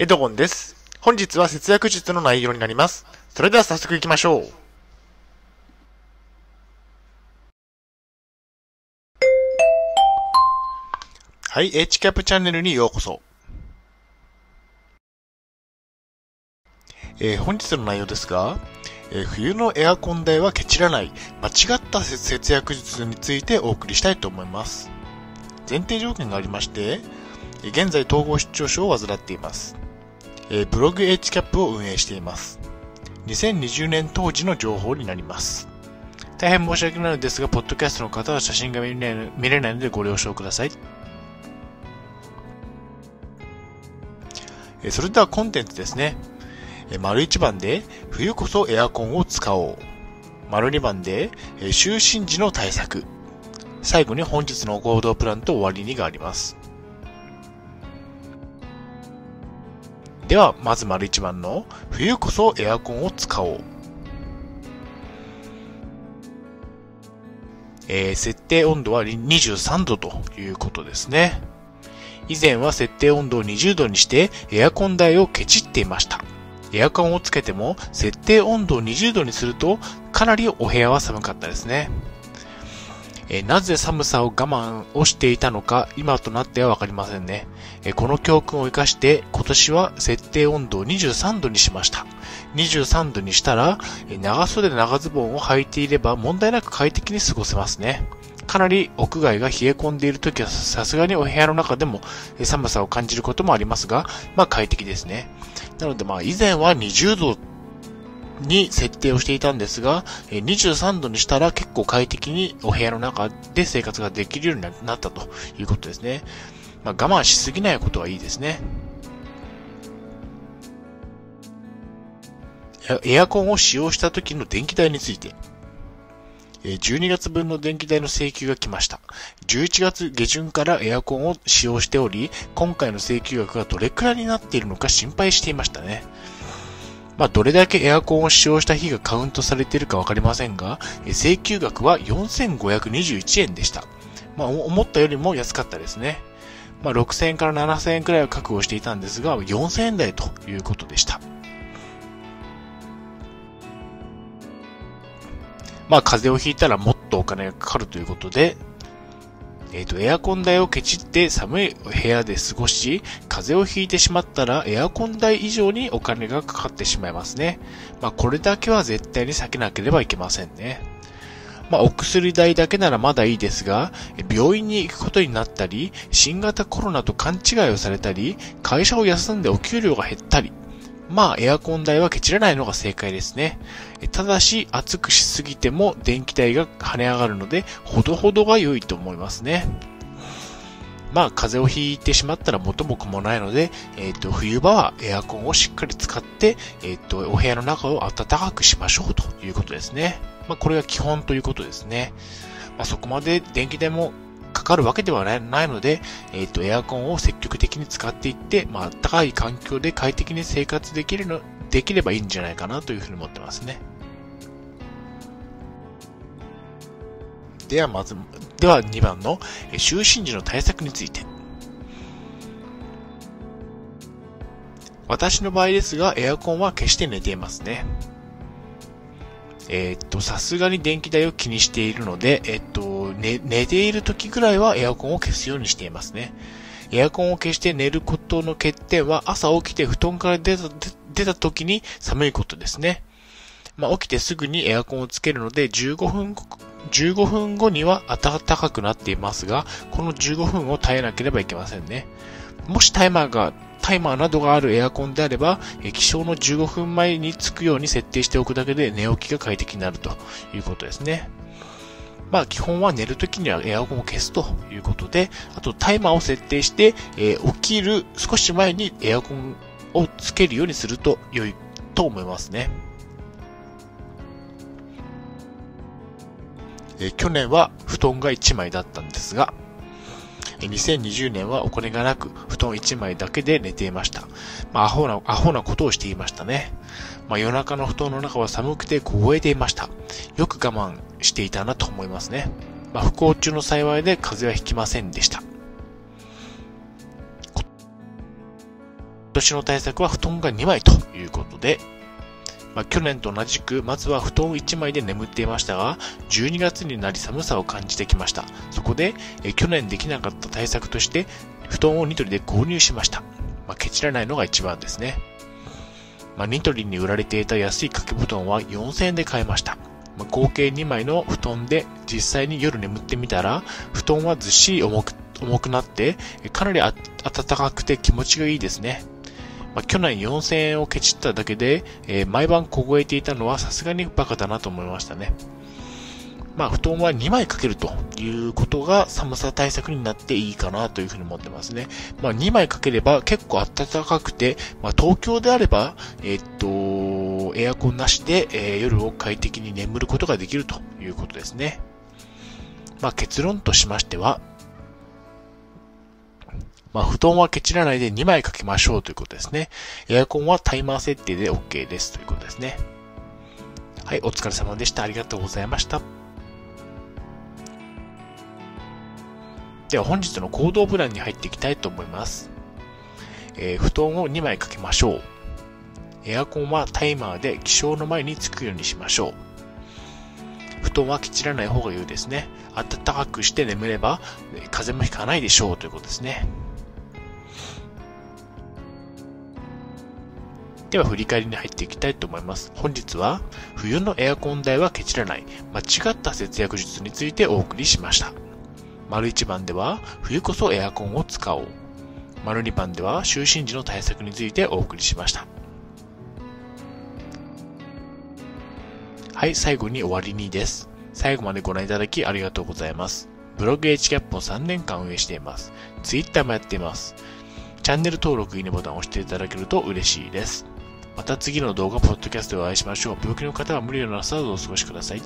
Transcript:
エドゴンです。本日は節約術の内容になります。それでは早速行きましょう。はい、h キャップチャンネルにようこそ。えー、本日の内容ですが、えー、冬のエアコン代はケチらない間違った節約術についてお送りしたいと思います。前提条件がありまして、現在統合失調症を患っています。えー、ブログ h キャップを運営しています。2020年当時の情報になります。大変申し訳ないのですが、ポッドキャストの方は写真が見れないのでご了承ください。えそれではコンテンツですね。え丸1番で、冬こそエアコンを使おう。丸2番で、え就寝時の対策。最後に本日の行動プランと終わりにがあります。では、まず丸一番の、冬こそエアコンを使おう。えー、設定温度は23度ということですね。以前は設定温度を20度にしてエアコン台をケチっていました。エアコンをつけても設定温度を20度にするとかなりお部屋は寒かったですね。えなぜ寒さを我慢をしていたのか今となってはわかりませんね。えこの教訓を活かして今年は設定温度を23度にしました。23度にしたらえ、長袖長ズボンを履いていれば問題なく快適に過ごせますね。かなり屋外が冷え込んでいる時はさすがにお部屋の中でも寒さを感じることもありますが、まあ快適ですね。なのでまあ以前は20度に設定をしていたんですが、23度にしたら結構快適にお部屋の中で生活ができるようになったということですね。まあ、我慢しすぎないことはいいですね。エアコンを使用した時の電気代について。12月分の電気代の請求が来ました。11月下旬からエアコンを使用しており、今回の請求額がどれくらいになっているのか心配していましたね。まあ、どれだけエアコンを使用した日がカウントされているかわかりませんが、請求額は4521円でした。まあ、思ったよりも安かったですね。まあ、6000円から7000円くらいは確保していたんですが、4000円台ということでした。まあ、風邪をひいたらもっとお金がかかるということで、えっ、ー、と、エアコン代をケチって寒い部屋で過ごし、風邪をひいてしまったらエアコン代以上にお金がかかってしまいますね。まあ、これだけは絶対に避けなければいけませんね。まあ、お薬代だけならまだいいですが、病院に行くことになったり、新型コロナと勘違いをされたり、会社を休んでお給料が減ったり、まあ、エアコン代はケチらないのが正解ですね。ただし、暑くしすぎても電気代が跳ね上がるので、ほどほどが良いと思いますね。まあ、風邪をひいてしまったら元も子もないので、えっ、ー、と、冬場はエアコンをしっかり使って、えっ、ー、と、お部屋の中を暖かくしましょうということですね。まあ、これが基本ということですね。まあ、そこまで電気代もかるわけではないので、えっ、ー、と、エアコンを積極的に使っていって、まあ、暖かい環境で快適に生活できるの、できればいいんじゃないかなというふうに思ってますね。ではまず、では2番の就寝時の対策について。私の場合ですが、エアコンは消して寝ていますね。えー、っと、さすがに電気代を気にしているので、えー、っと、ね、寝ている時ぐらいはエアコンを消すようにしていますね。エアコンを消して寝ることの欠点は朝起きて布団から出た、出た時に寒いことですね。まあ、起きてすぐにエアコンをつけるので15分15分後には暖かくなっていますが、この15分を耐えなければいけませんね。もしタイマーがタイマーなどがあるエアコンであれば、起床の15分前につくように設定しておくだけで寝起きが快適になるということですね。まあ基本は寝るときにはエアコンを消すということで、あとタイマーを設定して、えー、起きる少し前にエアコンをつけるようにすると良いと思いますね。えー、去年は布団が1枚だったんですが、2020年はお金がなく、布団1枚だけで寝ていました。まあ、アホな、アホなことをしていましたね。まあ、夜中の布団の中は寒くて凍えていました。よく我慢していたなと思いますね。まあ、不幸中の幸いで風邪はひきませんでした。今年の対策は布団が2枚ということで、まあ、去年と同じく、まずは布団1枚で眠っていましたが、12月になり寒さを感じてきました。そこで、え去年できなかった対策として、布団をニトリで購入しました。まあ、ケチらないのが一番ですね。まあ、ニトリに売られていた安い掛け布団は4000円で買いました。まあ、合計2枚の布団で実際に夜眠ってみたら、布団はずっしり重く、重くなって、かなり暖かくて気持ちがいいですね。まあ、去年4000円をケチっただけで、えー、毎晩凍えていたのはさすがにバカだなと思いましたね。まあ、布団は2枚かけるということが寒さ対策になっていいかなというふうに思ってますね。まあ、2枚かければ結構暖かくて、まあ、東京であれば、えー、っと、エアコンなしで、えー、夜を快適に眠ることができるということですね。まあ、結論としましては、まあ、布団はケチらないで2枚かけましょうということですね。エアコンはタイマー設定で OK ですということですね。はい、お疲れ様でした。ありがとうございました。では本日の行動プランに入っていきたいと思います。えー、布団を2枚かけましょう。エアコンはタイマーで起床の前につくようにしましょう。布団はきちらない方が良いですね。暖かくして眠れば風邪もひかないでしょうということですね。では振り返りに入っていきたいと思います。本日は冬のエアコン代はケチらない間違った節約術についてお送りしました。丸1番では、冬こそエアコンを使おう。丸2番では、就寝時の対策についてお送りしました。はい、最後に終わりにです。最後までご覧いただきありがとうございます。ブログ h キャップを3年間運営しています。Twitter もやっています。チャンネル登録、いいねボタンを押していただけると嬉しいです。また次の動画、ポッドキャストでお会いしましょう。病気の方は無理をなさらずお過ごしください。